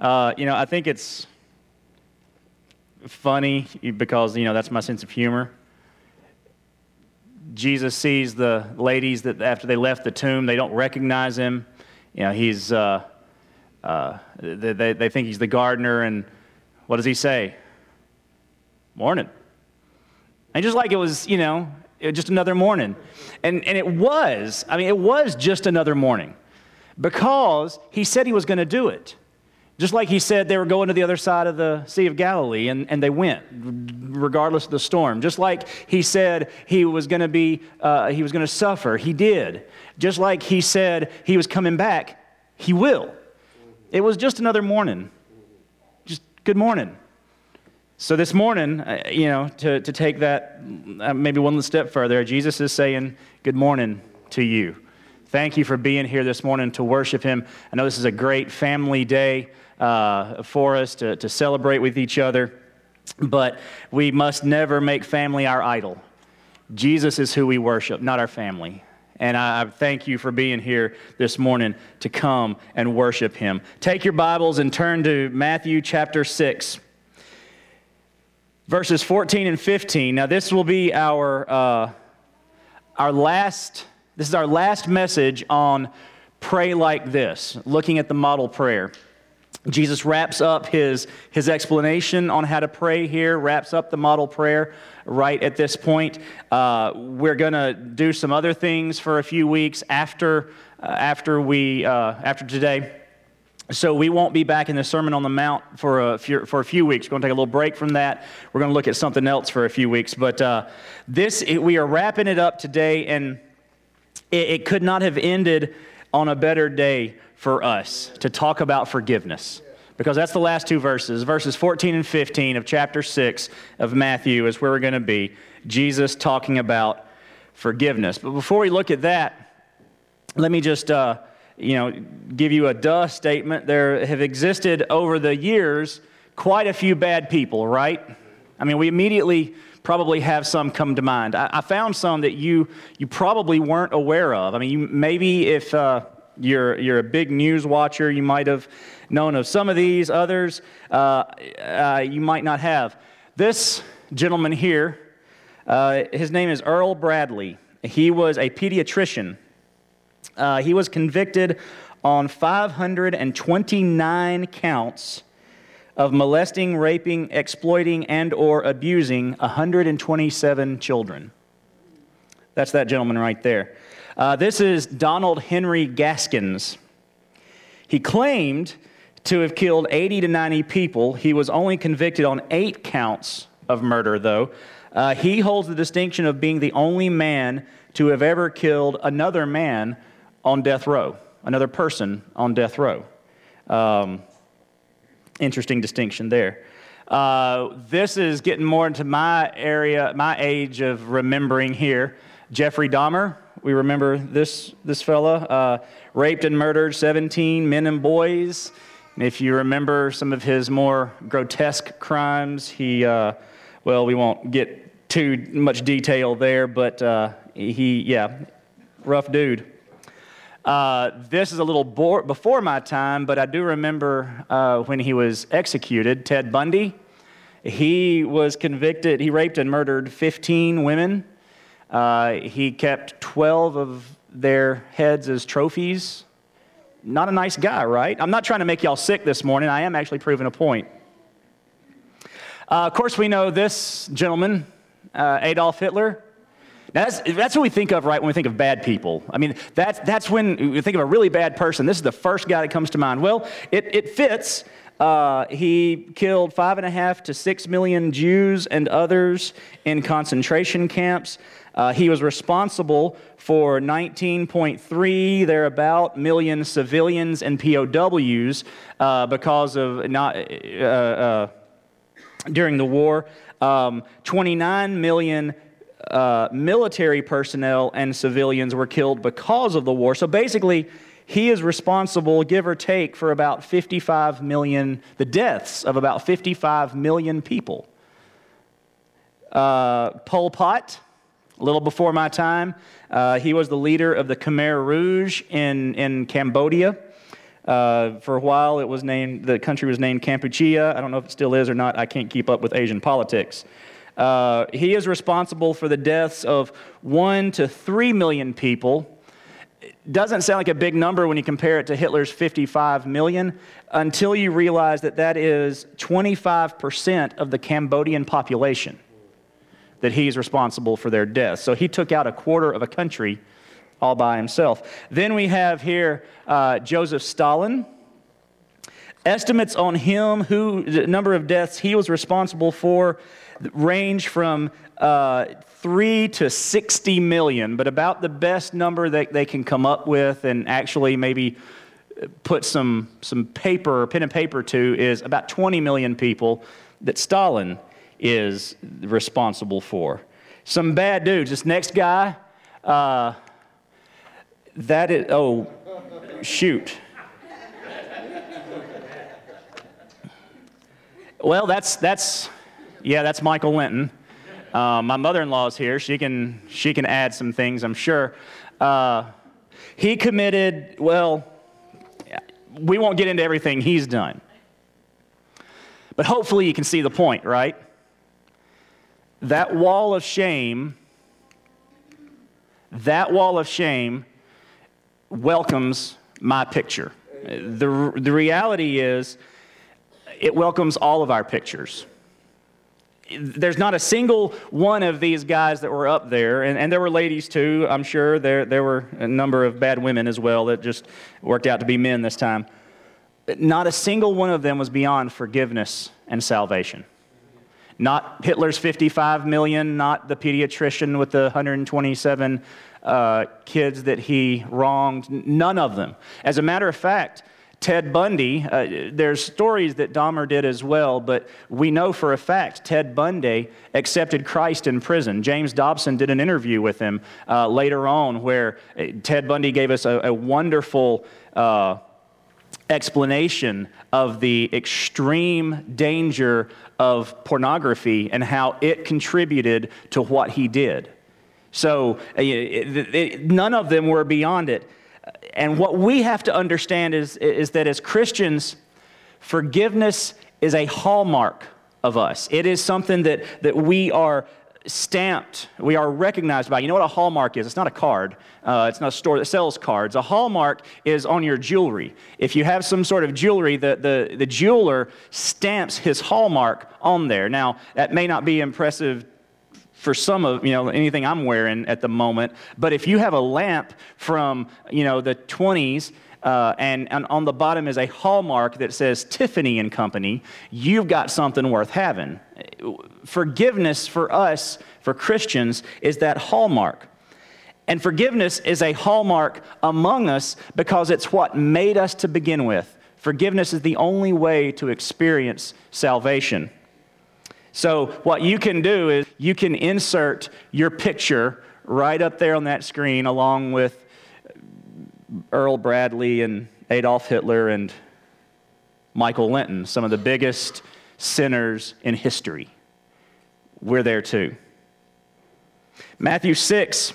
Uh, you know, I think it's funny because, you know, that's my sense of humor. Jesus sees the ladies that after they left the tomb, they don't recognize him. You know, he's, uh, uh, they, they think he's the gardener, and what does he say? Morning. And just like it was, you know, just another morning. And, and it was, I mean, it was just another morning because he said he was going to do it. Just like he said they were going to the other side of the Sea of Galilee, and, and they went, regardless of the storm. Just like he said he was going to be, uh, he was going to suffer, he did. Just like he said he was coming back, he will. It was just another morning. Just good morning. So this morning, uh, you know, to, to take that uh, maybe one step further, Jesus is saying, Good morning to you. Thank you for being here this morning to worship Him. I know this is a great family day uh, for us to, to celebrate with each other, but we must never make family our idol. Jesus is who we worship, not our family. And I thank you for being here this morning to come and worship Him. Take your Bibles and turn to Matthew chapter 6, verses 14 and 15. Now, this will be our, uh, our last, this is our last message on pray like this, looking at the model prayer. Jesus wraps up his, his explanation on how to pray here, wraps up the model prayer right at this point. Uh, we're going to do some other things for a few weeks after, uh, after, we, uh, after today. So we won't be back in the Sermon on the Mount for a few, for a few weeks. We're going to take a little break from that. We're going to look at something else for a few weeks. But uh, this, we are wrapping it up today, and it, it could not have ended on a better day for us to talk about forgiveness. Because that's the last two verses. Verses 14 and 15 of chapter 6 of Matthew is where we're going to be. Jesus talking about forgiveness. But before we look at that, let me just. Uh, you know, give you a duh statement. There have existed over the years quite a few bad people, right? I mean, we immediately probably have some come to mind. I, I found some that you you probably weren't aware of. I mean, you, maybe if uh, you're, you're a big news watcher, you might have known of some of these, others uh, uh, you might not have. This gentleman here, uh, his name is Earl Bradley. He was a pediatrician. Uh, he was convicted on 529 counts of molesting, raping, exploiting, and or abusing 127 children. That's that gentleman right there. Uh, this is Donald Henry Gaskins. He claimed to have killed 80 to 90 people. He was only convicted on eight counts of murder, though. Uh, he holds the distinction of being the only man to have ever killed another man on death row, another person on death row. Um, interesting distinction there. Uh, this is getting more into my area, my age of remembering here. Jeffrey Dahmer, we remember this, this fella, uh, raped and murdered 17 men and boys. And if you remember some of his more grotesque crimes, he, uh, well, we won't get too much detail there, but uh, he, yeah, rough dude. Uh, this is a little bo- before my time, but I do remember uh, when he was executed, Ted Bundy. He was convicted, he raped and murdered 15 women. Uh, he kept 12 of their heads as trophies. Not a nice guy, right? I'm not trying to make y'all sick this morning. I am actually proving a point. Uh, of course, we know this gentleman, uh, Adolf Hitler. Now that's, that's what we think of, right, when we think of bad people. I mean, that's, that's when we think of a really bad person. This is the first guy that comes to mind. Well, it, it fits. Uh, he killed five and a half to six million Jews and others in concentration camps. Uh, he was responsible for 19.3 thereabout million civilians and POWs uh, because of not uh, uh, during the war. Um, 29 million uh, military personnel and civilians were killed because of the war. So basically, he is responsible, give or take, for about 55 million, the deaths of about 55 million people. Uh, Pol Pot, a little before my time. Uh, he was the leader of the Khmer Rouge in, in Cambodia. Uh, for a while, it was named, the country was named Kampuchea. I don't know if it still is or not. I can't keep up with Asian politics. Uh, he is responsible for the deaths of one to three million people. Doesn't sound like a big number when you compare it to Hitler's 55 million until you realize that that is 25% of the Cambodian population that he's responsible for their deaths. So he took out a quarter of a country all by himself. Then we have here uh, Joseph Stalin. Estimates on him, who the number of deaths he was responsible for, range from uh, three to 60 million, but about the best number that they can come up with and actually maybe put some, some paper, pen and paper to, is about 20 million people that Stalin is responsible for. Some bad dudes. This next guy, uh, that is, oh, shoot. Well, that's, that's, yeah, that's Michael Linton. Uh, my mother-in-law is here. She can, she can add some things, I'm sure. Uh, he committed, well, we won't get into everything he's done. But hopefully you can see the point, right? That wall of shame, that wall of shame welcomes my picture. The, the reality is, it welcomes all of our pictures. There's not a single one of these guys that were up there, and, and there were ladies too, I'm sure. There, there were a number of bad women as well that just worked out to be men this time. Not a single one of them was beyond forgiveness and salvation. Not Hitler's 55 million, not the pediatrician with the 127 uh, kids that he wronged, none of them. As a matter of fact, Ted Bundy, uh, there's stories that Dahmer did as well, but we know for a fact Ted Bundy accepted Christ in prison. James Dobson did an interview with him uh, later on where uh, Ted Bundy gave us a, a wonderful uh, explanation of the extreme danger of pornography and how it contributed to what he did. So uh, it, it, none of them were beyond it. And what we have to understand is, is that as Christians, forgiveness is a hallmark of us. It is something that, that we are stamped, we are recognized by. You know what a hallmark is? It's not a card, uh, it's not a store that sells cards. A hallmark is on your jewelry. If you have some sort of jewelry, the, the, the jeweler stamps his hallmark on there. Now, that may not be impressive for some of you know anything I'm wearing at the moment. But if you have a lamp from you know the 20s. Uh, and, and on the bottom is a hallmark that says Tiffany and Company, you've got something worth having. Forgiveness for us, for Christians, is that hallmark. And forgiveness is a hallmark among us because it's what made us to begin with. Forgiveness is the only way to experience salvation. So, what you can do is you can insert your picture right up there on that screen along with Earl Bradley and Adolf Hitler and Michael Linton, some of the biggest sinners in history. We're there too. Matthew 6,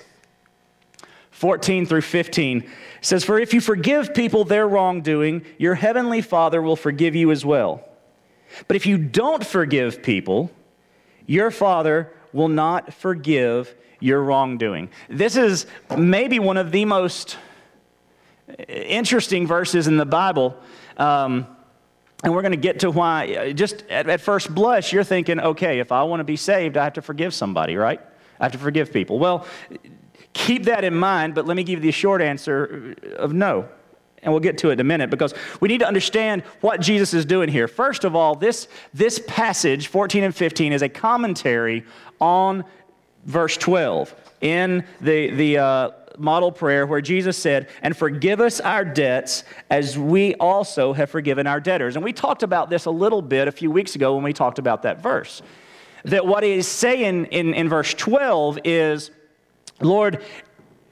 14 through 15 says, For if you forgive people their wrongdoing, your heavenly Father will forgive you as well. But if you don't forgive people, your Father will not forgive your wrongdoing. This is maybe one of the most interesting verses in the Bible. Um, and we're going to get to why, just at, at, first blush, you're thinking, okay, if I want to be saved, I have to forgive somebody, right? I have to forgive people. Well, keep that in mind, but let me give you the short answer of no and we'll get to it in a minute because we need to understand what Jesus is doing here. First of all, this, this passage, 14 and 15, is a commentary on verse 12 in the, the uh, model prayer where Jesus said, And forgive us our debts as we also have forgiven our debtors. And we talked about this a little bit a few weeks ago when we talked about that verse. That what he's saying in, in verse 12 is, Lord,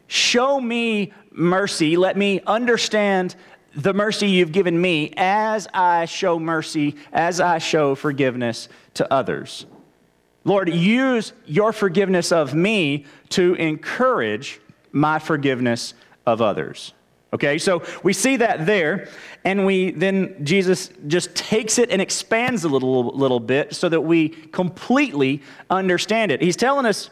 show me mercy. Let me understand the mercy you've given me as I show mercy, as I show forgiveness to others. Lord, use your forgiveness of me to encourage my forgiveness of others. Okay, so we see that there, and we then Jesus just takes it and expands a little, little bit so that we completely understand it. He's telling us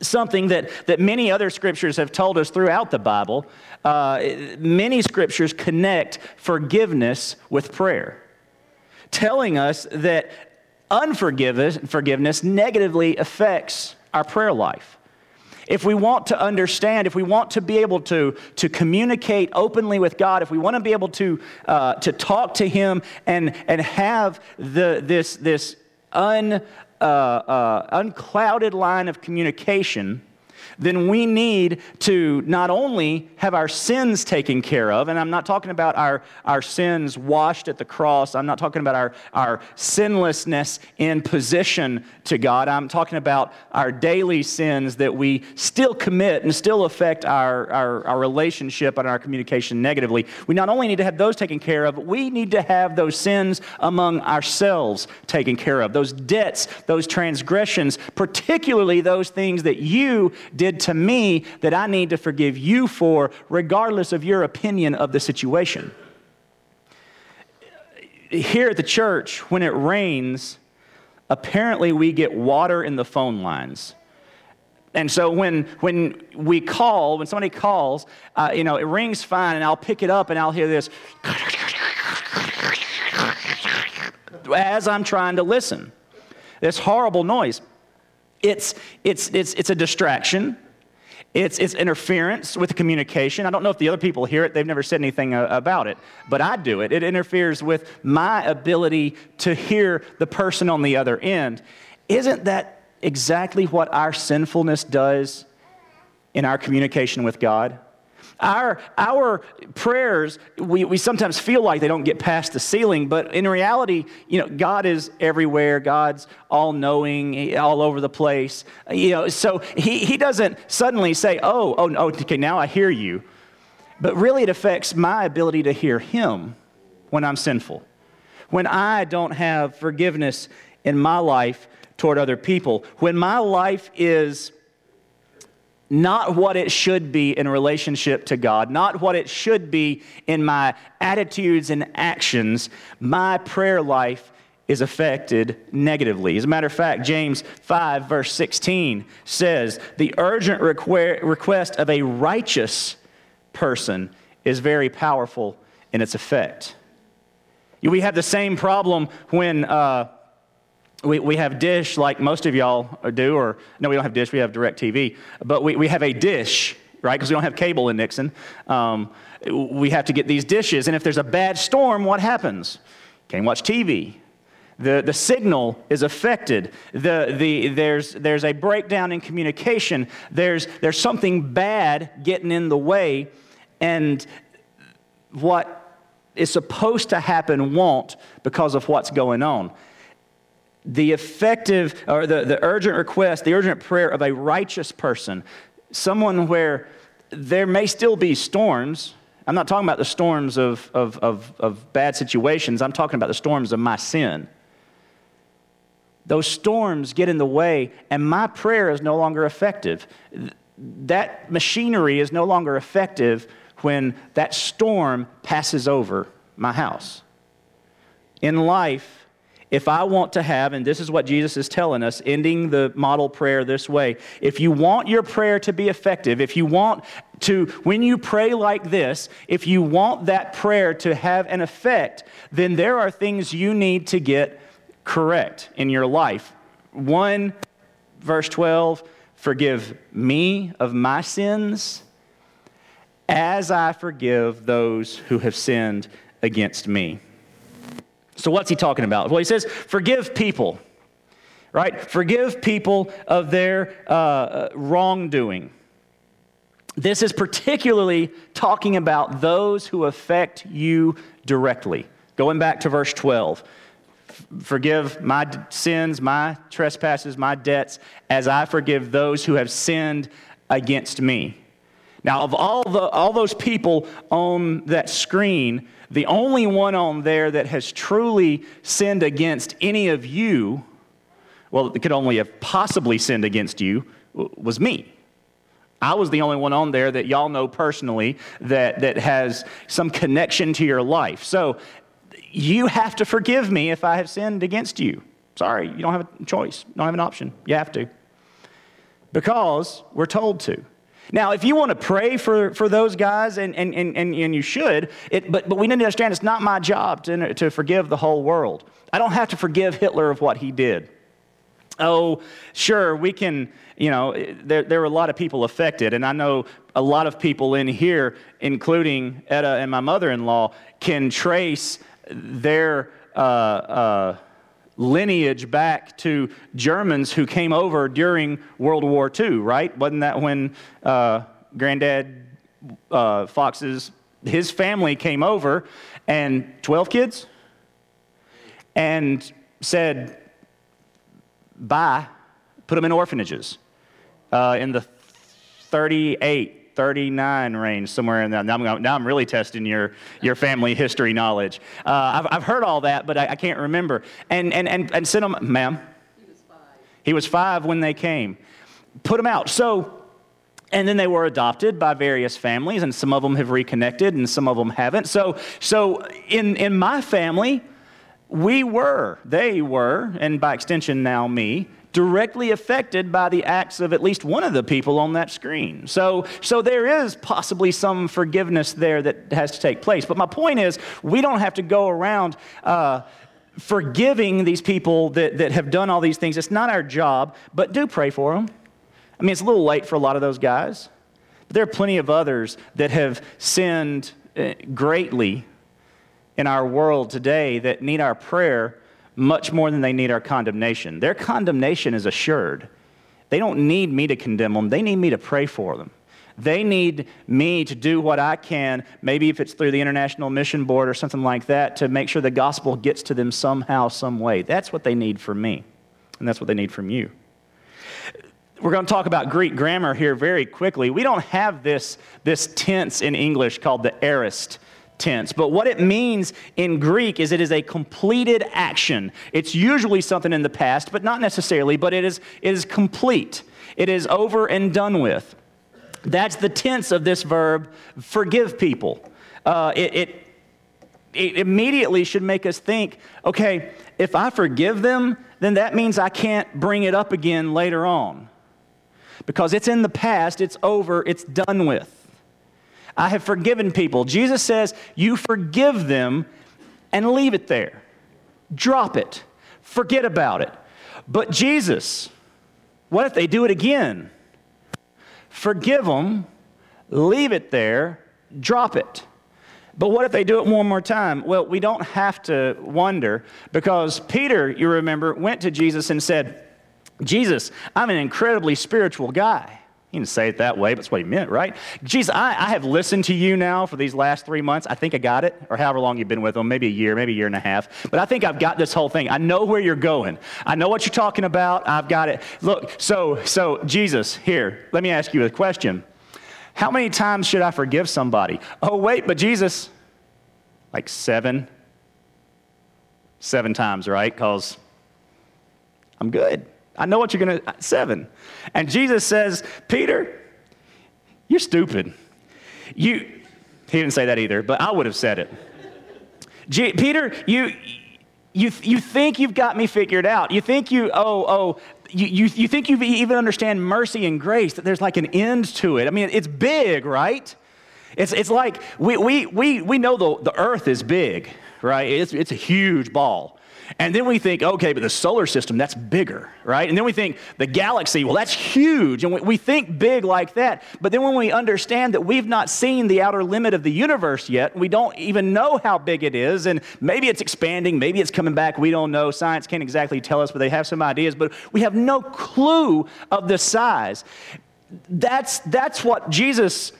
something that, that many other scriptures have told us throughout the Bible. Uh, many scriptures connect forgiveness with prayer, telling us that unforgiveness forgiveness negatively affects our prayer life. If we want to understand, if we want to be able to, to communicate openly with God, if we want to be able to, uh, to talk to Him and, and have the, this, this un, uh, uh, unclouded line of communication, then we need to not only have our sins taken care of, and I'm not talking about our, our sins washed at the cross, I'm not talking about our, our sinlessness in position to God, I'm talking about our daily sins that we still commit and still affect our, our, our relationship and our communication negatively. We not only need to have those taken care of, we need to have those sins among ourselves taken care of, those debts, those transgressions, particularly those things that you did to me that I need to forgive you for, regardless of your opinion of the situation. Here at the church, when it rains, apparently we get water in the phone lines. And so when, when we call, when somebody calls, uh, you know, it rings fine, and I'll pick it up and I'll hear this as I'm trying to listen. This horrible noise. It's, it's, it's, it's a distraction. It's, it's interference with communication. I don't know if the other people hear it, they've never said anything uh, about it, but I do it. It interferes with my ability to hear the person on the other end. Isn't that exactly what our sinfulness does in our communication with God? Our, our prayers, we, we sometimes feel like they don't get past the ceiling, but in reality, you know, God is everywhere. God's all knowing, all over the place. You know, so he, he doesn't suddenly say, oh, oh, no, okay, now I hear you. But really, it affects my ability to hear Him when I'm sinful. When I don't have forgiveness in my life toward other people. When my life is not what it should be in relationship to God, not what it should be in my attitudes and actions, my prayer life is affected negatively. As a matter of fact, James 5, verse 16 says, The urgent request of a righteous person is very powerful in its effect. We have the same problem when. Uh, we, we have dish like most of y'all do or no we don't have dish we have DirecTV but we, we have a dish right? Because we don't have cable in nixon. Um, we have to get these dishes and if there's a bad storm what happens? Can't watch tv the, the signal is affected. The, the, there's, there's a breakdown in communication. There's, there's something bad getting in the way and what is supposed to happen won't because of what's going on the effective or the, the urgent request, the urgent prayer of a righteous person, someone where there may still be storms. I'm not talking about the storms of, of, of, of bad situations, I'm talking about the storms of my sin. Those storms get in the way, and my prayer is no longer effective. That machinery is no longer effective when that storm passes over my house. In life, if I want to have, and this is what Jesus is telling us, ending the model prayer this way if you want your prayer to be effective, if you want to, when you pray like this, if you want that prayer to have an effect, then there are things you need to get correct in your life. One, verse 12, forgive me of my sins as I forgive those who have sinned against me. So, what's he talking about? Well, he says, forgive people, right? Forgive people of their uh, wrongdoing. This is particularly talking about those who affect you directly. Going back to verse 12 forgive my sins, my trespasses, my debts, as I forgive those who have sinned against me. Now, of all, the, all those people on that screen, the only one on there that has truly sinned against any of you, well, it could only have possibly sinned against you, was me. I was the only one on there that y'all know personally that, that has some connection to your life. So you have to forgive me if I have sinned against you. Sorry, you don't have a choice, you don't have an option. You have to. Because we're told to. Now, if you want to pray for, for those guys, and, and, and, and you should, it, but, but we need to understand it's not my job to, to forgive the whole world. I don't have to forgive Hitler of what he did. Oh, sure, we can, you know, there, there were a lot of people affected, and I know a lot of people in here, including Etta and my mother in law, can trace their. Uh, uh, lineage back to Germans who came over during World War II, right? Wasn't that when uh, Granddad uh, Fox's his family came over and 12 kids? And said bye, put them in orphanages. Uh, in the 38 39 range, somewhere in there. Now I'm, now I'm really testing your, your family history knowledge. Uh, I've, I've heard all that, but I, I, can't remember. And, and, and, and sent them, ma'am? He was five. He was five when they came. Put them out. So, and then they were adopted by various families, and some of them have reconnected, and some of them haven't. So, so in, in my family, we were, they were, and by extension now me, directly affected by the acts of at least one of the people on that screen. So, so there is possibly some forgiveness there that has to take place. But my point is, we don't have to go around. Uh, forgiving these people that, that have done all these things. It's not our job, but do pray for them. I mean, it's a little late for a lot of those guys, but there are plenty of others that have sinned uh, greatly in our world today that need our prayer much more than they need our condemnation. Their condemnation is assured. They don't need me to condemn them, they need me to pray for them. They need me to do what I can, maybe if it's through the International Mission Board or something like that, to make sure the gospel gets to them somehow, some way. That's what they need from me, and that's what they need from you. We're going to talk about Greek grammar here very quickly. We don't have this, this tense in English called the aorist tense. But what it means in Greek is it is a completed action. It's usually something in the past, but not necessarily, but it is, it is complete. It is over and done with. That's the tense of this verb, forgive people. Uh, it, it, it immediately should make us think okay, if I forgive them, then that means I can't bring it up again later on. Because it's in the past, it's over, it's done with. I have forgiven people. Jesus says, You forgive them and leave it there. Drop it. Forget about it. But Jesus, what if they do it again? Forgive them, leave it there, drop it. But what if they do it one more time? Well, we don't have to wonder because Peter, you remember, went to Jesus and said, Jesus, I'm an incredibly spiritual guy. He didn't say it that way, but that's what he meant, right? Jesus, I, I, have listened to you now for these last three months. I think I got it, or however long you've been with him, maybe a year, maybe a year and a half. But I think I've got this whole thing. I know where you're going. I know what you're talking about. I've got it. Look, so, so Jesus, here, let me ask you a question. How many times should I forgive somebody? Oh, wait, but Jesus, like seven. Seven times, right? Because I'm good. I know what you're going to, uh, seven. And Jesus says, Peter, you're stupid. You, he didn't say that either, but I would have said it. G- Peter, you, you, you think you've got me figured out. You think you, oh, oh, you, you, you think you even understand mercy and grace, that there's like an end to it. I mean, it's big, right? It's, it's like we, we, we, we know the, the earth is big, right? It's, it's a huge ball. And then we think, okay, but the solar system, that's bigger, right? And then we think the galaxy, well, that's huge. And we think big like that. But then when we understand that we've not seen the outer limit of the universe yet, we don't even know how big it is. And maybe it's expanding, maybe it's coming back. We don't know. Science can't exactly tell us, but they have some ideas. But we have no clue of the size. That's, that's what Jesus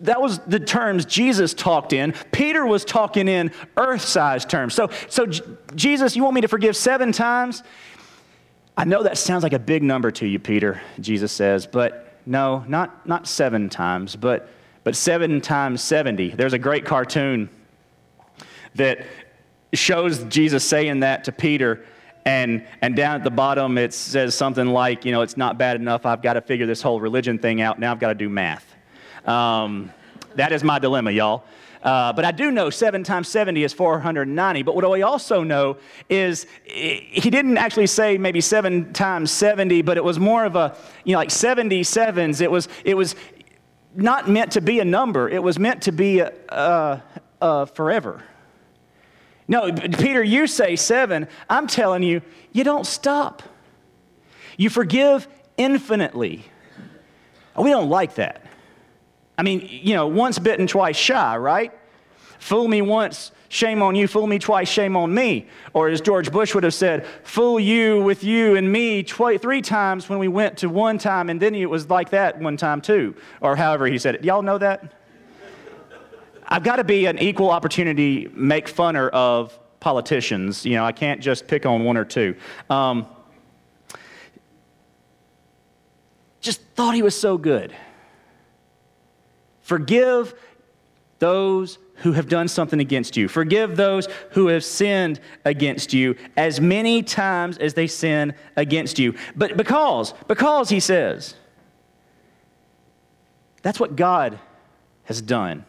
that was the terms Jesus talked in. Peter was talking in earth sized terms. So, so, Jesus, you want me to forgive seven times? I know that sounds like a big number to you, Peter, Jesus says, but no, not, not seven times, but, but seven times 70. There's a great cartoon that shows Jesus saying that to Peter, and, and down at the bottom it says something like, you know, it's not bad enough. I've got to figure this whole religion thing out. Now I've got to do math. Um, that is my dilemma, y'all. Uh, but I do know 7 times 70 is 490. But what we also know is he didn't actually say maybe 7 times 70, but it was more of a, you know, like 77s. It was, it was not meant to be a number, it was meant to be a, a, a forever. No, Peter, you say seven. I'm telling you, you don't stop. You forgive infinitely. We don't like that. I mean, you know, once bitten, twice shy, right? Fool me once, shame on you. Fool me twice, shame on me. Or as George Bush would have said, fool you with you and me twi- three times when we went to one time, and then it was like that one time too. Or however he said it. Y'all know that? I've got to be an equal opportunity make funner of politicians. You know, I can't just pick on one or two. Um, just thought he was so good. Forgive those who have done something against you. Forgive those who have sinned against you as many times as they sin against you. But because, because he says, that's what God has done,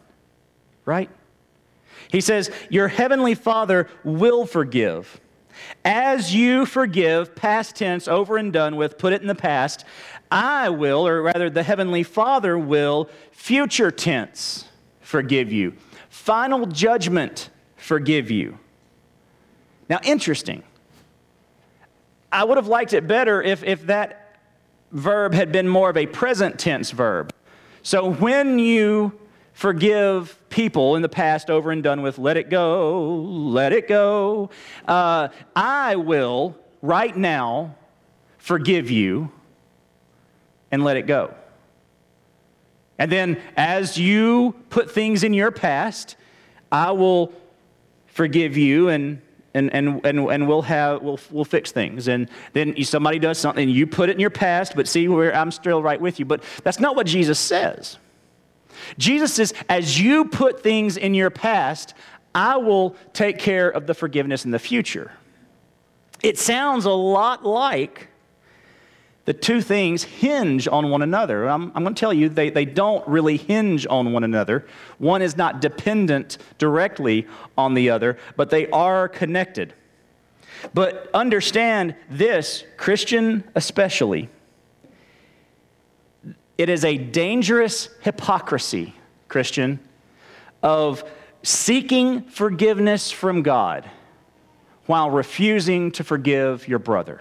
right? He says, Your heavenly Father will forgive. As you forgive, past tense, over and done with, put it in the past, I will, or rather, the Heavenly Father will, future tense, forgive you. Final judgment, forgive you. Now, interesting. I would have liked it better if, if that verb had been more of a present tense verb. So when you forgive people in the past over and done with, let it go, let it go, uh, I will right now forgive you and let it go. And then as you put things in your past, I will forgive you and and, and, and, and we'll, have, we'll, we'll fix things. And then somebody does something, you put it in your past, but see where I'm still right with you. But that's not what Jesus says. Jesus says, as you put things in your past, I will take care of the forgiveness in the future. It sounds a lot like the two things hinge on one another. I'm, I'm, going to tell you, they, they don't really hinge on one another. One is not dependent directly on the other, but they are connected. But understand this, Christian especially, it is a dangerous hypocrisy, Christian, of seeking forgiveness from God while refusing to forgive your brother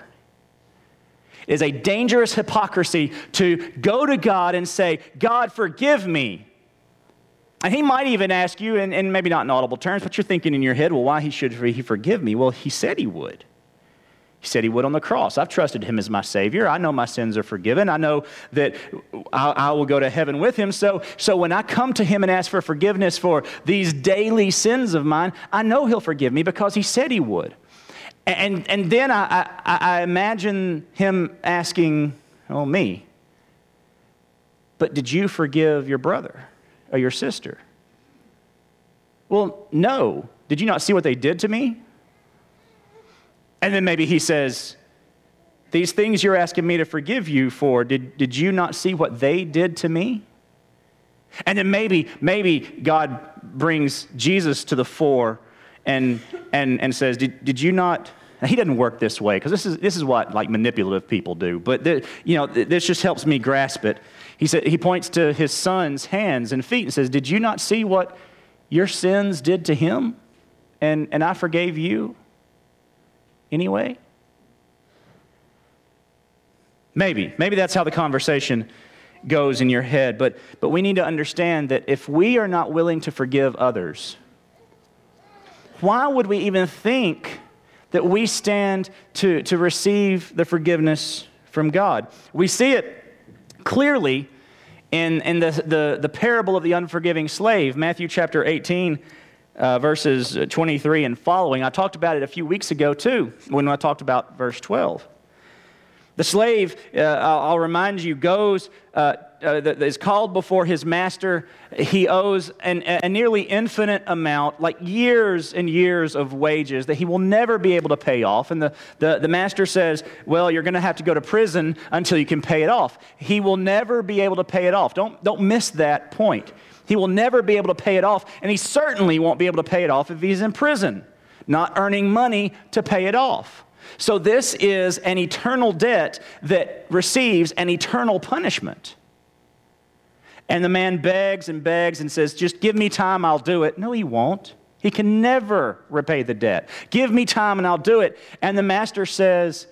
It is a dangerous hypocrisy to go to God and say, God, forgive me. And he might even ask you, and, and maybe not in audible terms, but you're thinking in your head, well, why he should he forgive me? Well, he said he would. He said he would on the cross. I've trusted him as my Savior. I know my sins are forgiven. I know that I, I, will go to heaven with him. So, so when I come to him and ask for forgiveness for these daily sins of mine, I know he'll forgive me because he said he would. And, and then I, I, I imagine him asking, oh, me, but did you forgive your brother or your sister? Well, no. Did you not see what they did to me? And then maybe he says, These things you're asking me to forgive you for, did, did you not see what they did to me? And then maybe, maybe God brings Jesus to the fore and, and, and says, did, did you not? He doesn't work this way because this is, this is what like manipulative people do. But you know, this just helps me grasp it. He said he points to his son's hands and feet and says, "Did you not see what your sins did to him, and and I forgave you anyway?" Maybe, maybe that's how the conversation goes in your head. But but we need to understand that if we are not willing to forgive others why would we even think that we stand to, to receive the forgiveness from God? We see it clearly in, in the, the, the parable of the unforgiving slave, Matthew chapter 18. Uh, verses 23 and following. I talked about it a few weeks ago too, when I talked about verse 12. The slave, uh, I'll, remind you, goes uh, uh, is called before his master, he owes an, a nearly infinite amount, like years and years of wages that he will never be able to pay off. And the, the, the master says, Well, you're going to have to go to prison until you can pay it off. He will never be able to pay it off. Don't, don't miss that point. He will never be able to pay it off, and he certainly won't be able to pay it off if he's in prison, not earning money to pay it off. So, this is an eternal debt that receives an eternal punishment. And the man begs and begs and says, Just give me time, I'll do it. No, he won't. He can never repay the debt. Give me time and I'll do it. And the master says,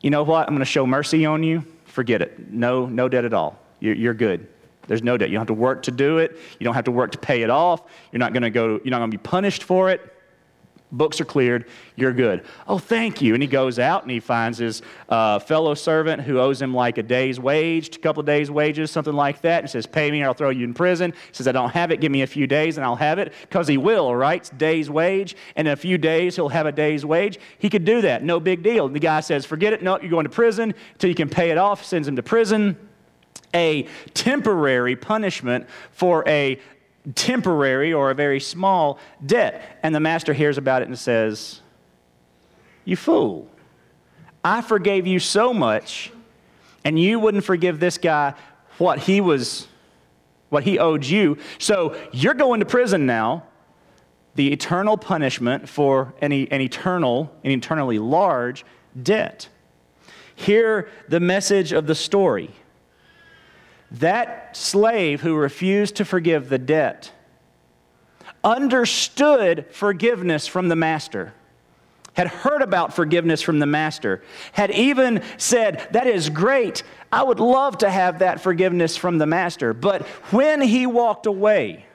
You know what? I'm going to show mercy on you. Forget it. No, no debt at all. You're good. There's no debt. You don't have to work to do it. You don't have to work to pay it off. You're not going to go, you're not going to be punished for it. Books are cleared. You're good. Oh, thank you. And he goes out and he finds his uh, fellow servant who owes him like a day's wage, a couple of days' wages, something like that, and says, Pay me or I'll throw you in prison. He says, I don't have it. Give me a few days and I'll have it. Because he will, right? It's day's wage. And in a few days, he'll have a day's wage. He could do that. No big deal. And the guy says, Forget it. No, you're going to prison until you can pay it off. Sends him to prison a temporary punishment for a temporary or a very small debt. And the master hears about it and says, You fool. I forgave you so much, and you wouldn't forgive this guy what he was, what he owed you. So you're going to prison now. The eternal punishment for an, an eternal, an eternally large debt. Hear the message of the story. That slave who refused to forgive the debt understood forgiveness from the master, had heard about forgiveness from the master, had even said, That is great. I would love to have that forgiveness from the master. But when he walked away,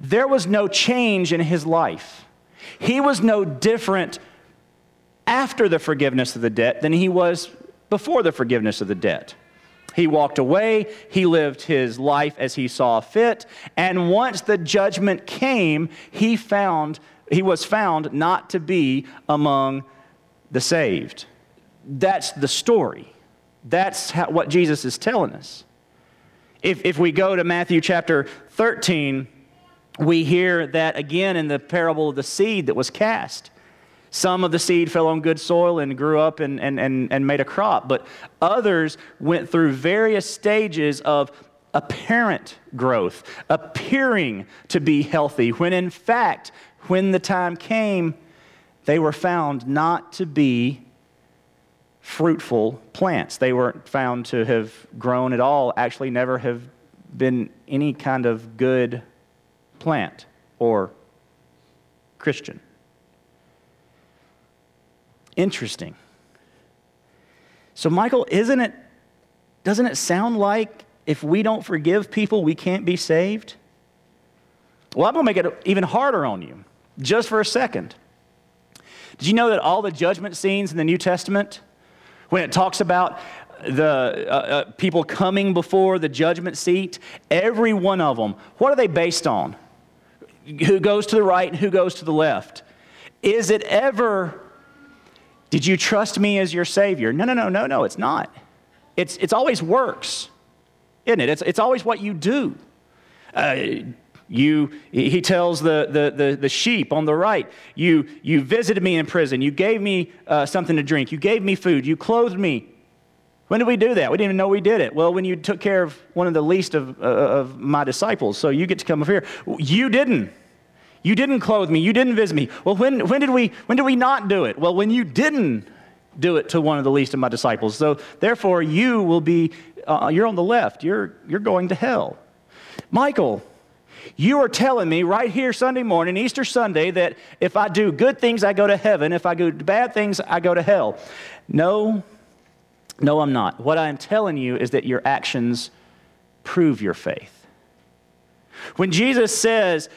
there was no change in his life. He was no different after the forgiveness of the debt than he was before the forgiveness of the debt. He walked away. He lived his life as he saw fit. And once the judgment came, he found he was found not to be among the saved. That's the story. That's how, what Jesus is telling us. If, if we go to Matthew chapter 13, we hear that again in the parable of the seed that was cast. Some of the seed fell on good soil and grew up and, and, and, and made a crop, but others went through various stages of apparent growth, appearing to be healthy, when in fact, when the time came, they were found not to be fruitful plants. They weren't found to have grown at all, actually, never have been any kind of good plant or Christian. Interesting. So, Michael, isn't it, doesn't it sound like if we don't forgive people, we can't be saved? Well, I'm going to make it even harder on you, just for a second. Did you know that all the judgment scenes in the New Testament, when it talks about the uh, uh, people coming before the judgment seat, every one of them, what are they based on? Who goes to the right and who goes to the left? Is it ever did you trust me as your Savior? No, no, no, no, no, it's not. It's, it's always works, isn't it? It's, it's always what you do. Uh, you, he tells the, the, the, the, sheep on the right, you, you visited me in prison. You gave me uh, something to drink. You gave me food. You clothed me. When did we do that? We didn't even know we did it. Well, when you took care of one of the least of, uh, of my disciples, so you get to come up here. You didn't. You didn't clothe me. You didn't visit me. Well, when, when, did we, when did we not do it? Well, when you didn't do it to one of the least of my disciples. So therefore, you will be, uh, you're on the left. You're, you're going to hell. Michael, you are telling me right here Sunday morning, Easter Sunday, that if I do good things, I go to heaven. If I do bad things, I go to hell. No, no, I'm not. What I'm telling you is that your actions prove your faith. When Jesus says,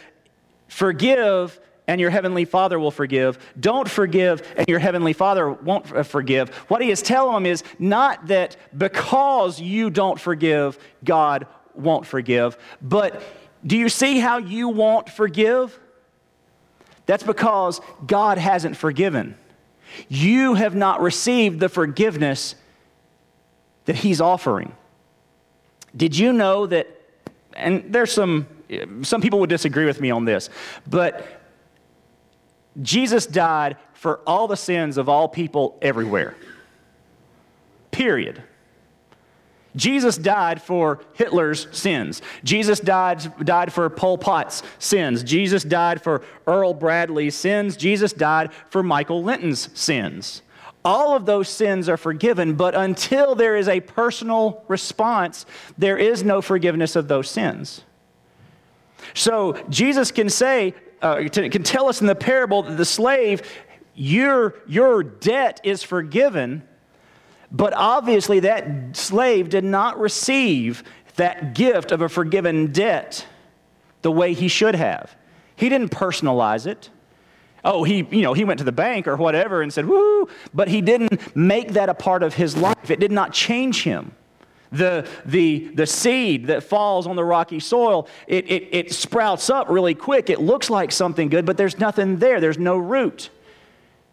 Forgive, and your heavenly Father will forgive. Don't forgive, and your heavenly Father won't forgive. What he is telling them is not that because you don't forgive, God won't forgive, but do you see how you won't forgive? That's because God hasn't forgiven. You have not received the forgiveness that He's offering. Did you know that, and there's some, some people would disagree with me on this, but Jesus died for all the sins of all people everywhere. Period. Jesus died for Hitler's sins. Jesus died, died for Pol Pot's sins. Jesus died for Earl Bradley's sins. Jesus died for Michael Linton's sins. All of those sins are forgiven, but until there is a personal response, there is no forgiveness of those sins. So Jesus can say, uh, can tell us in the parable that the slave, your, your debt is forgiven, but obviously that slave did not receive that gift of a forgiven debt the way he should have. He didn't personalize it. Oh, he, you know, he went to the bank or whatever and said, woo, but he didn't make that a part of his life. It did not change him. The, the, the seed that falls on the rocky soil, it, it, it sprouts up really quick. It looks like something good, but there's nothing there. There's no root.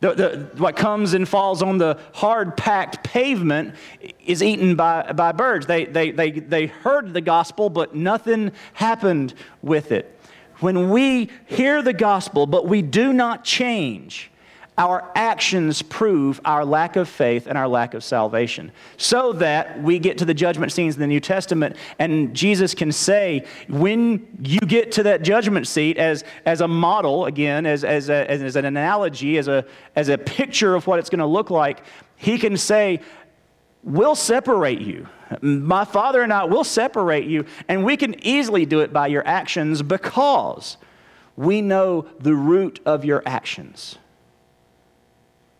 The, the, what comes and falls on the hard packed pavement is eaten by, by birds. They, they, they, they heard the gospel, but nothing happened with it. When we hear the gospel, but we do not change, our actions prove our lack of faith and our lack of salvation. So that we get to the judgment scenes in the New Testament, and Jesus can say, when you get to that judgment seat, as, as a model, again, as, as, a, as an analogy, as a, as a picture of what it's going to look like, he can say, We'll separate you. My Father and I will separate you, and we can easily do it by your actions because we know the root of your actions.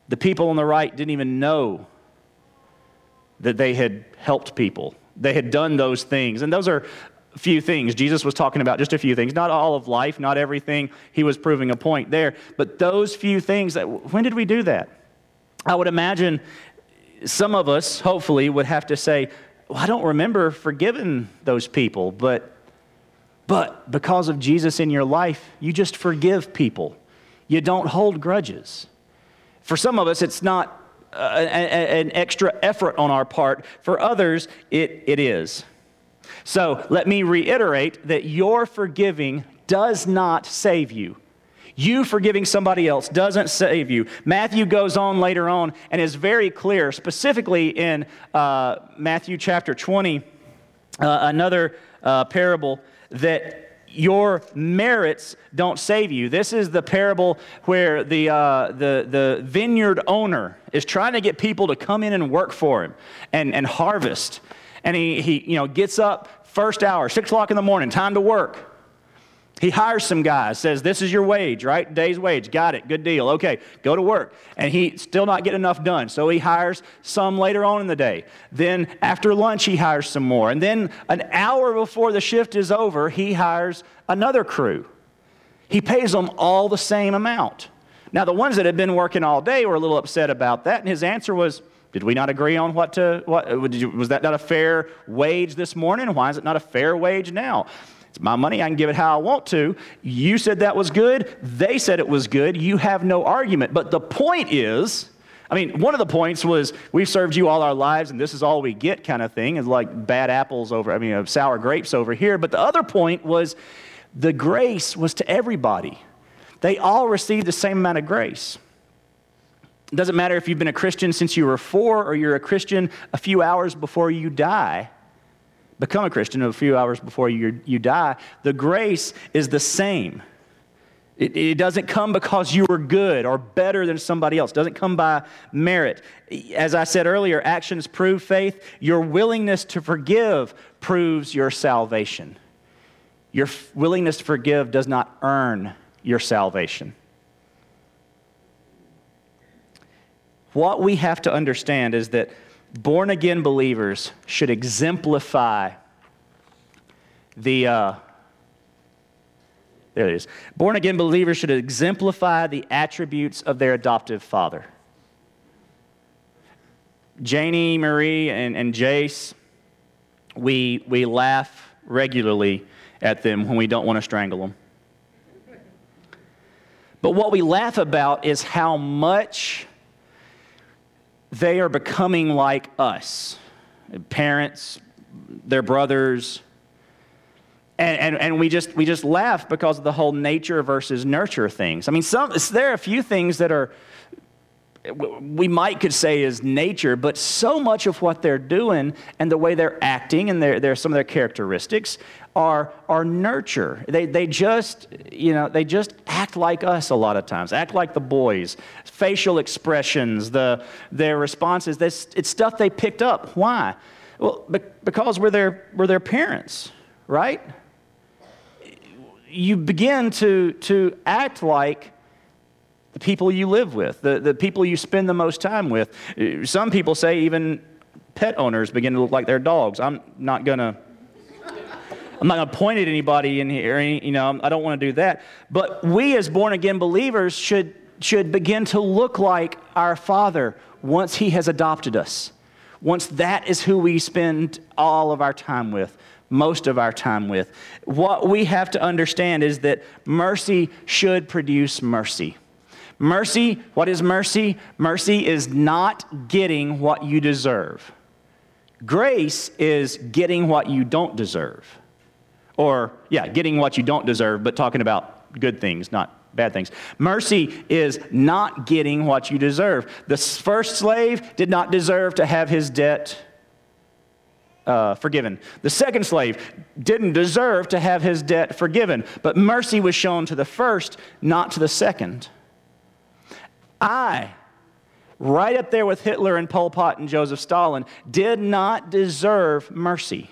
The people on the right didn't even know that they had helped people. They had done those things. And those are few things. Jesus was talking about just a few things, not all of life, not everything. He was proving a point there. But those few things that, when did we do that? I would imagine some of us, hopefully, would have to say, well, I don't remember forgiving those people, but, but because of Jesus in your life, you just forgive people. You don't hold grudges. For some of us, it's not uh, an extra effort on our part. For others, it, it is. So let me reiterate that your forgiving does not save you. You forgiving somebody else doesn't save you. Matthew goes on later on and is very clear, specifically in uh, Matthew chapter 20, uh, another uh, parable, that your merits don't save you. This is the parable where the, uh, the, the vineyard owner is trying to get people to come in and work for him and, and harvest. And he, he you know, gets up first hour, 6 o'clock in the morning, time to work. He hires some guys, says, This is your wage, right? Day's wage. Got it. Good deal. Okay, go to work. And he still not get enough done. So he hires some later on in the day. Then after lunch, he hires some more. And then an hour before the shift is over, he hires another crew. He pays them all the same amount. Now, the ones that had been working all day were a little upset about that. And his answer was, did we not agree on what to, what, was that not a fair wage this morning? Why is it not a fair wage now? It's my money. I can give it how I want to. You said that was good. They said it was good. You have no argument. But the point is, I mean, one of the points was we've served you all our lives and this is all we get kind of thing. It's like bad apples over, I mean, uh, sour grapes over here. But the other point was the grace was to everybody. They all received the same amount of grace. It doesn't matter if you've been a Christian since you were four or you're a Christian a few hours before you die become a Christian a few hours before you, you die, the grace is the same. It, it, doesn't come because you were good or better than somebody else. It doesn't come by merit. As I said earlier, actions prove faith. Your willingness to forgive proves your salvation. Your f- willingness to forgive does not earn your salvation. What we have to understand is that born again believers should exemplify the. Uh, there it is. Born again believers should exemplify the attributes of their adoptive father. Janie, Marie, and, and Jace, we, we laugh regularly at them when we don't want to strangle them. But what we laugh about is how much they are becoming like us parents, their brothers. And, and, and we, just, we just laugh because of the whole nature versus nurture things. I mean, some, there are a few things that are, we might could say is nature, but so much of what they're doing and the way they're acting and their, their, some of their characteristics are, are nurture. They, they just, you know, they just act like us a lot of times, act like the boys. Facial expressions, the, their responses, this, it's stuff they picked up. Why? Well, because we're their, we're their parents, right? You begin to, to act like the people you live with, the, the people you spend the most time with. Some people say even pet owners begin to look like their dogs. I'm not going to. I'm not going to point at anybody in here, you know, I don't want to do that. But we as born again believers should, should begin to look like our Father once He has adopted us. Once that is who we spend all of our time with, most of our time with. What we have to understand is that mercy should produce mercy. Mercy, what is mercy? Mercy is not getting what you deserve. Grace is getting what you don't deserve. Or, yeah, getting what you don't deserve, but talking about good things, not bad things. Mercy is not getting what you deserve. The first slave did not deserve to have his debt uh, forgiven. The second slave didn't deserve to have his debt forgiven, but mercy was shown to the first, not to the second. I, right up there with Hitler and Pol Pot and Joseph Stalin, did not deserve mercy.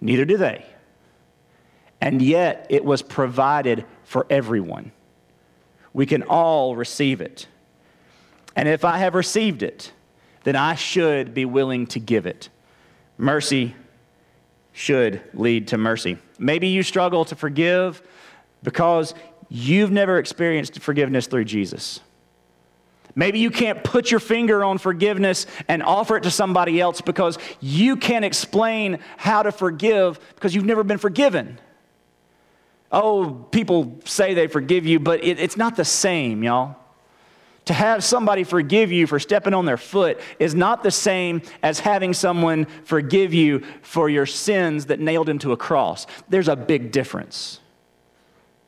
Neither do they. And yet it was provided for everyone. We can all receive it. And if I have received it, then I should be willing to give it. Mercy should lead to mercy. Maybe you struggle to forgive because you've never experienced forgiveness through Jesus. Maybe you can't put your finger on forgiveness and offer it to somebody else because you can't explain how to forgive because you've never been forgiven. Oh, people say they forgive you, but it, it's not the same, y'all. To have somebody forgive you for stepping on their foot is not the same as having someone forgive you for your sins that nailed him to a cross. There's a big difference.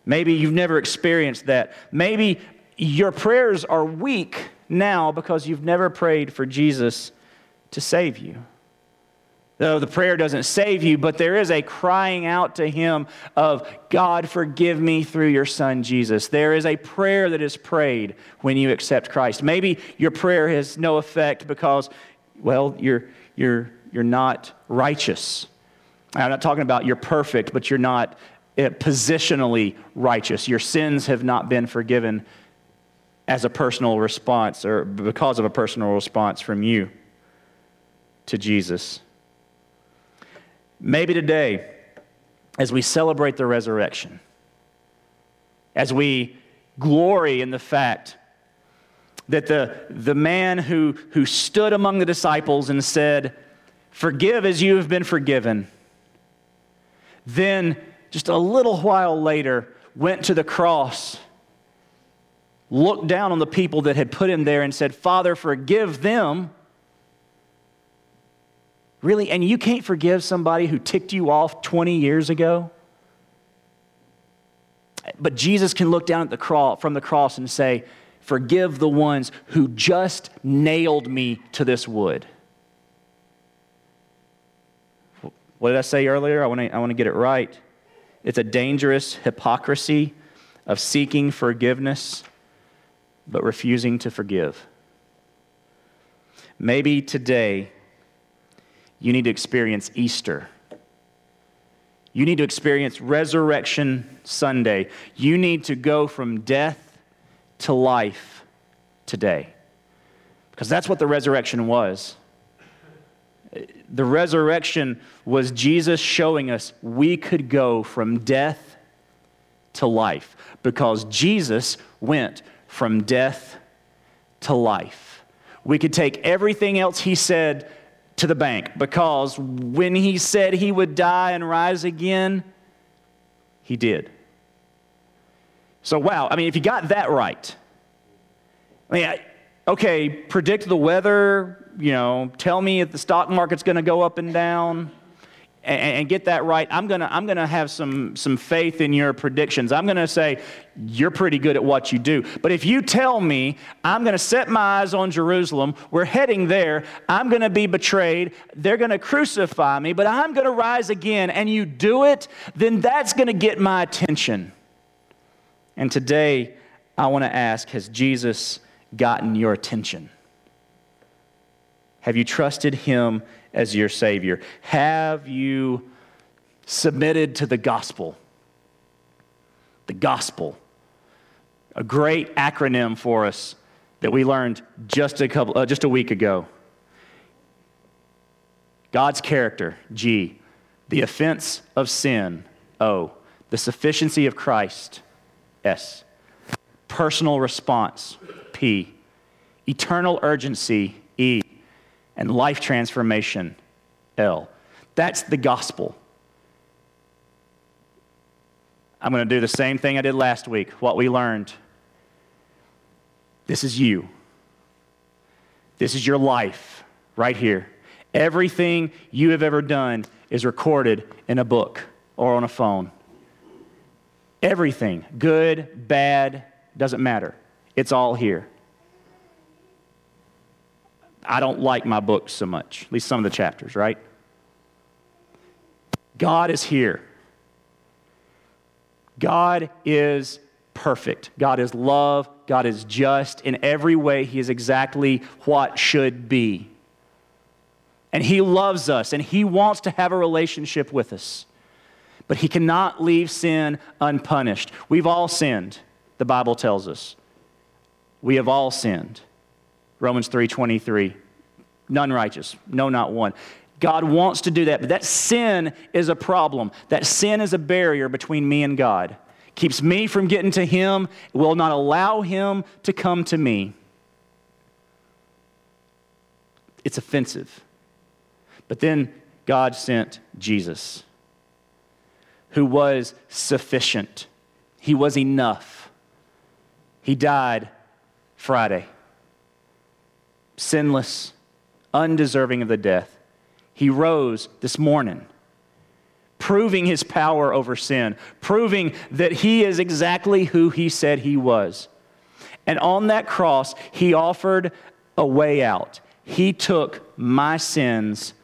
Maybe you've never experienced that. Maybe your prayers are weak now because you've never prayed for Jesus to save you. Though the prayer doesn't save you, but there is a crying out to Him of, God, forgive me through your Son Jesus. There is a prayer that is prayed when you accept Christ. Maybe your prayer has no effect because, well, you're, you're, you're not righteous. I'm not talking about you're perfect, but you're not eh, positionally righteous. Your sins have not been forgiven as a personal response or because of a personal response from you to Jesus. Maybe today, as we celebrate the resurrection, as we glory in the fact that the, the man who, who stood among the disciples and said, Forgive as you have been forgiven, then just a little while later went to the cross looked down on the people that had put him there and said, Father, forgive them. Really? And you can't forgive somebody who ticked you off 20 years ago? But Jesus can look down at the cross, from the cross and say, Forgive the ones who just nailed me to this wood. What did I say earlier? I want to I want to get it right. It's a dangerous hypocrisy of seeking forgiveness but refusing to forgive. Maybe today you need to experience Easter. You need to experience Resurrection Sunday. You need to go from death to life today. Because that's what the resurrection was. The resurrection was Jesus showing us we could go from death to life because Jesus went from death to life. We could take everything else he said to the bank because when he said he would die and rise again, he did. So, wow, I mean, if you got that right, I mean, I, okay, predict the weather, you know, tell me if the stock market's going to go up and down and, and get that right, I'm going to I'm gonna have some, some faith in your predictions. I'm going to say, you're pretty good at what you do. But if you tell me, I'm going to set my eyes on Jerusalem, we're heading there, I'm going to be betrayed, they're going to crucify me, but I'm going to rise again, and you do it, then that's going to get my attention. And today, I want to ask Has Jesus gotten your attention? Have you trusted him as your Savior? Have you submitted to the gospel? The gospel, a great acronym for us that we learned just a, couple, uh, just a week ago. God's character, G. The offense of sin, O. The sufficiency of Christ, S. Personal response, P. Eternal urgency, E and life transformation, L. That's the gospel. I'm going to do the same thing I did last week, what we learned. This is you. This is your life right here. Everything you have ever done is recorded in a book or on a phone. Everything, good, bad, doesn't matter. It's all here. I don't like my books so much, at least some of the chapters, right? God is here. God is perfect. God is love. God is just. In every way, He is exactly what should be. And He loves us and He wants to have a relationship with us. But He cannot leave sin unpunished. We've all sinned, the Bible tells us. We have all sinned. Romans 3:23. None righteous, no not one. God wants to do that, but that sin is a problem. That sin is a barrier between me and God. Keeps me from getting to him, will not allow him to come to me. It's offensive. But then God sent Jesus, who was sufficient. He was enough. He died Friday sinless, undeserving of the death. He rose this morning, proving his power over sin, proving that he is exactly who he said he was. And on that cross, he offered a way out. He took my sins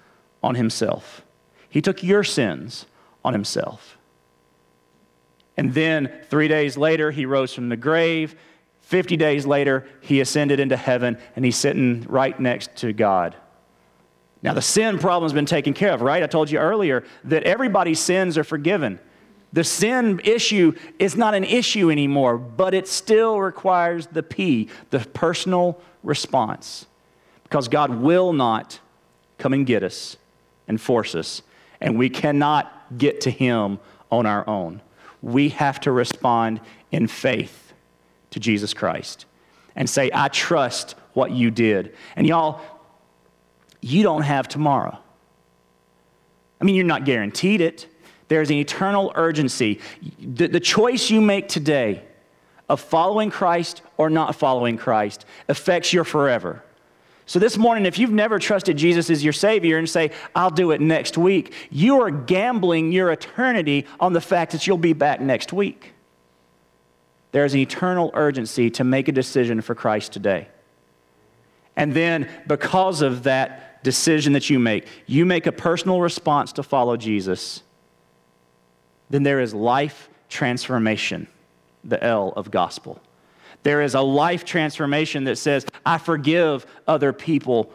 on himself, he took your sins on himself. And then three days later, he rose from the grave 50 days later, he ascended into heaven and he's sitting right next to God. Now, the sin problem has been taken care of, right? I told you earlier that everybody's sins are forgiven. The sin issue is not an issue anymore, but it still requires the P, the personal response. Because God will not come and get us and force us, and we cannot get to Him on our own. We have to respond in faith to Jesus Christ and say, I trust what you did. And y'all, you don't have tomorrow. I mean, you're not guaranteed it. There's an eternal urgency. The, the choice you make today of following Christ or not following Christ affects your forever. So, this morning, if you've never trusted Jesus as your Savior and say, I'll do it next week, you are gambling your eternity on the fact that you'll be back next week there is an eternal urgency to make a decision for Christ today. And then, because of that decision that you make, you make a personal response to follow Jesus, then there is life transformation, the L of gospel. There is a life transformation that says, I forgive other people,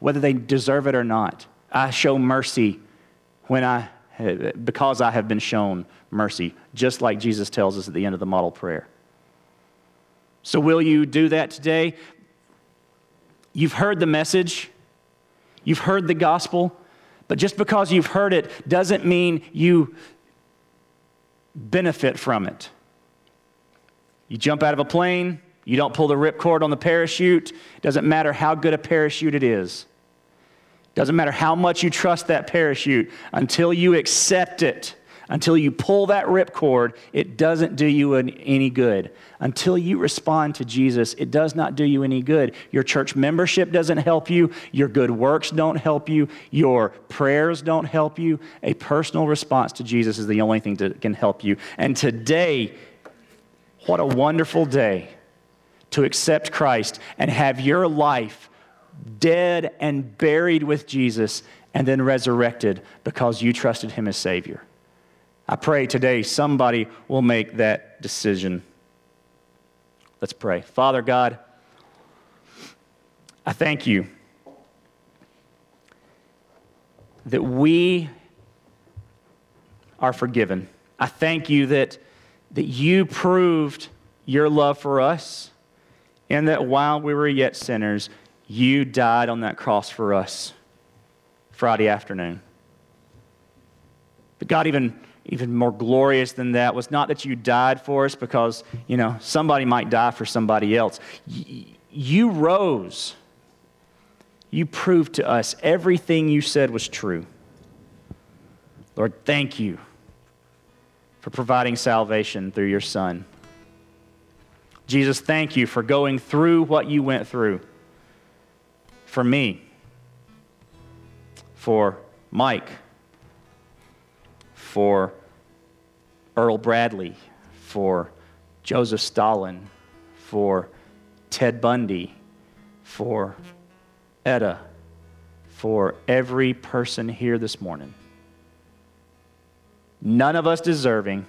whether they deserve it or not. I show mercy when I because I have been shown mercy, just like Jesus tells us at the end of the model prayer. So, will you do that today? You've heard the message, you've heard the gospel, but just because you've heard it doesn't mean you benefit from it. You jump out of a plane, you don't pull the ripcord on the parachute, doesn't matter how good a parachute it is. Doesn't matter how much you trust that parachute until you accept it, Until you pull that ripcord, it doesn't do you any good. Until you respond to Jesus, it does not do you any good. Your church membership doesn't help you. Your good works don't help you. Your prayers don't help you. A personal response to Jesus is the only thing that can help you. And today, what a wonderful day to accept Christ and have your life dead and buried with Jesus and then resurrected because you trusted him as Savior. I pray today somebody will make that decision. Let's pray. Father God, I thank you that we are forgiven. I thank you that, that you proved your love for us and that while we were yet sinners, you died on that cross for us Friday afternoon. But God, even, even more glorious than that was not that you died for us because, you know, somebody might die for somebody else. you rose. You proved to us everything you said was true. Lord, thank you for providing salvation through your Son. Jesus, thank you for going through what you went through for me, for Mike, for Earl Bradley, for Joseph Stalin, for Ted Bundy, for Etta, for every person here this morning. None of us deserving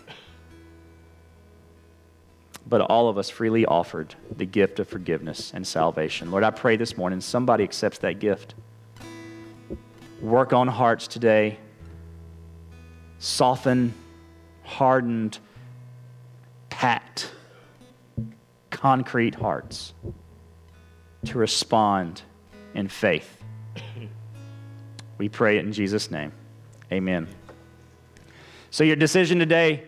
but all of us freely offered the gift of forgiveness and salvation. Lord, I pray this morning somebody accepts that gift. Work on hearts today, soften, hardened, packed, concrete hearts to respond in faith. We pray it in Jesus' name. Amen. So, your decision today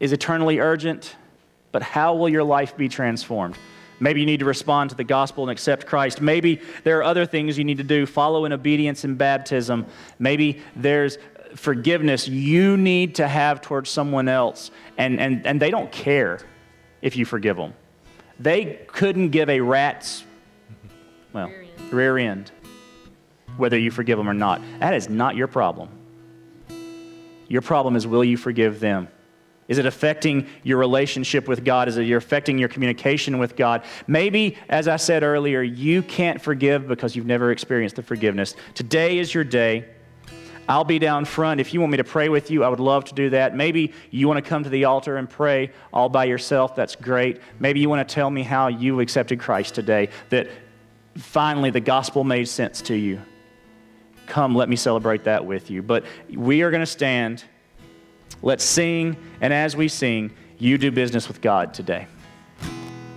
is eternally urgent, but how will your life be transformed? Maybe you need to respond to the gospel and accept Christ. Maybe there are other things you need to do. Follow in obedience in baptism. Maybe there's forgiveness you need to have towards someone else, and, and, and they don't care if you forgive them. They couldn't give a rat's, well, rear end. rear end whether you forgive them or not. That is not your problem. Your problem is will you forgive them? Is it affecting your relationship with God? Is it you're affecting your communication with God? Maybe, as I said earlier, you can't forgive because you've never experienced the forgiveness. Today is your day. I'll be down front. If you want me to pray with you, I would love to do that. Maybe you want to come to the altar and pray all by yourself. That's great. Maybe you want to tell me how you accepted Christ today, that finally the gospel made sense to you. Come, let me celebrate that with you. But we are going to stand. Let's sing, and as we sing, you do business with God today.